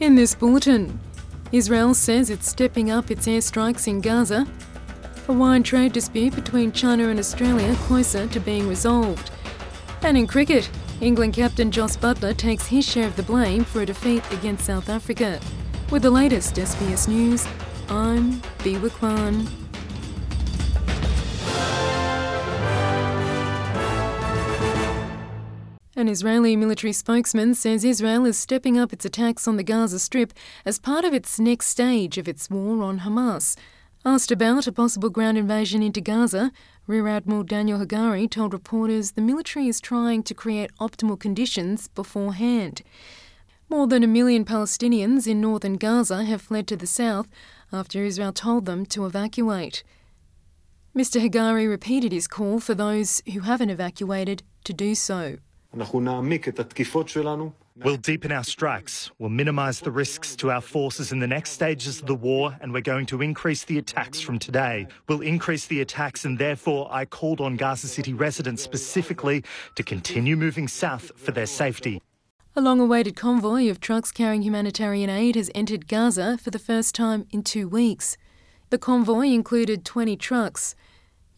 In this bulletin, Israel says it's stepping up its airstrikes in Gaza. A wine trade dispute between China and Australia closer to being resolved. And in cricket, England captain Jos Buttler takes his share of the blame for a defeat against South Africa. With the latest SBS News, I'm Biwa Kwan. An Israeli military spokesman says Israel is stepping up its attacks on the Gaza Strip as part of its next stage of its war on Hamas. Asked about a possible ground invasion into Gaza, Rear Admiral Daniel Hagari told reporters the military is trying to create optimal conditions beforehand. More than a million Palestinians in northern Gaza have fled to the south after Israel told them to evacuate. Mr. Hagari repeated his call for those who haven't evacuated to do so. We'll deepen our strikes, we'll minimise the risks to our forces in the next stages of the war, and we're going to increase the attacks from today. We'll increase the attacks, and therefore I called on Gaza City residents specifically to continue moving south for their safety. A long awaited convoy of trucks carrying humanitarian aid has entered Gaza for the first time in two weeks. The convoy included 20 trucks.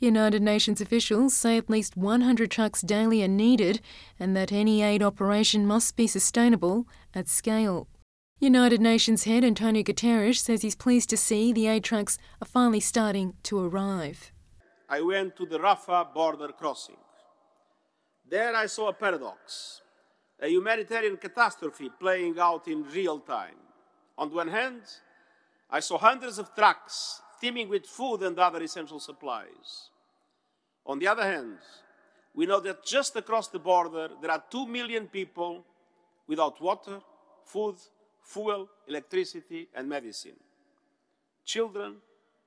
United Nations officials say at least 100 trucks daily are needed and that any aid operation must be sustainable at scale. United Nations head Antonio Guterres says he's pleased to see the aid trucks are finally starting to arrive. I went to the Rafah border crossing. There I saw a paradox, a humanitarian catastrophe playing out in real time. On the one hand, I saw hundreds of trucks teeming with food and other essential supplies. On the other hand, we know that just across the border there are 2 million people without water, food, fuel, electricity, and medicine. Children,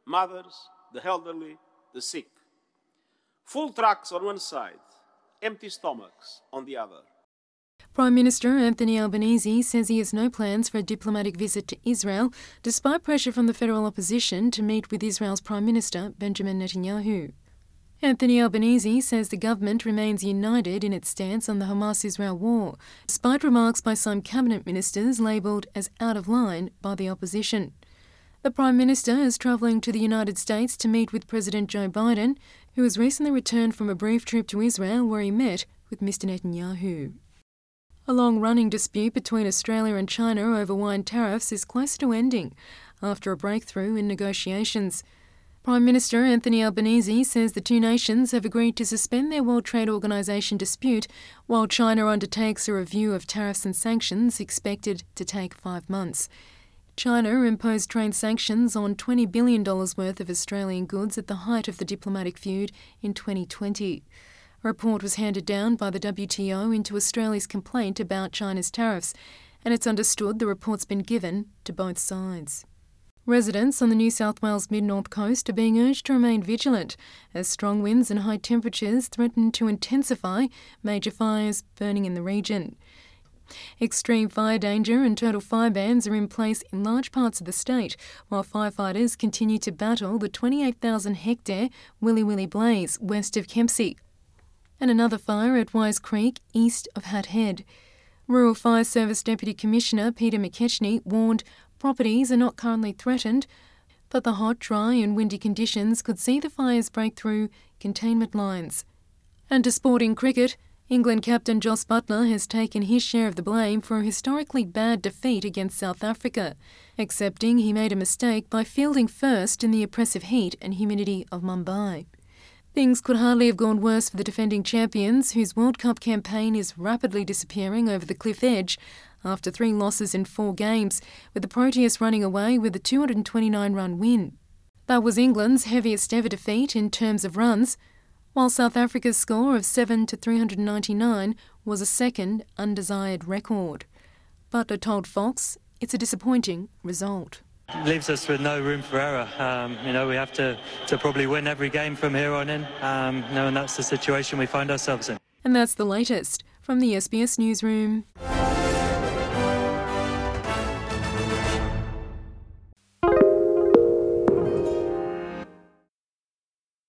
mothers, the elderly, the sick. Full trucks on one side, empty stomachs on the other. Prime Minister Anthony Albanese says he has no plans for a diplomatic visit to Israel, despite pressure from the federal opposition to meet with Israel's Prime Minister Benjamin Netanyahu. Anthony Albanese says the government remains united in its stance on the Hamas Israel war, despite remarks by some cabinet ministers labelled as out of line by the opposition. The Prime Minister is travelling to the United States to meet with President Joe Biden, who has recently returned from a brief trip to Israel where he met with Mr. Netanyahu. A long running dispute between Australia and China over wine tariffs is close to ending after a breakthrough in negotiations. Prime Minister Anthony Albanese says the two nations have agreed to suspend their World Trade Organization dispute while China undertakes a review of tariffs and sanctions expected to take five months. China imposed trade sanctions on $20 billion worth of Australian goods at the height of the diplomatic feud in 2020. A report was handed down by the WTO into Australia's complaint about China's tariffs, and it's understood the report's been given to both sides. Residents on the New South Wales mid north coast are being urged to remain vigilant as strong winds and high temperatures threaten to intensify major fires burning in the region. Extreme fire danger and total fire bans are in place in large parts of the state, while firefighters continue to battle the 28,000 hectare Willy Willy blaze west of Kempsey. And another fire at Wise Creek east of Hat Head. Rural Fire Service Deputy Commissioner Peter McKechnie warned Properties are not currently threatened, but the hot, dry, and windy conditions could see the fires break through containment lines. And to sporting cricket, England captain Jos Buttler has taken his share of the blame for a historically bad defeat against South Africa, accepting he made a mistake by fielding first in the oppressive heat and humidity of Mumbai. Things could hardly have gone worse for the defending champions, whose World Cup campaign is rapidly disappearing over the cliff edge after three losses in four games, with the Proteas running away with a 229 run win. That was England's heaviest ever defeat in terms of runs, while South Africa's score of 7 to 399 was a second undesired record. Buttler told Fox it's a disappointing result leaves us with no room for error. Um, you know, we have to, to probably win every game from here on in. Um, you know, and that's the situation we find ourselves in. And that's the latest from the SBS Newsroom.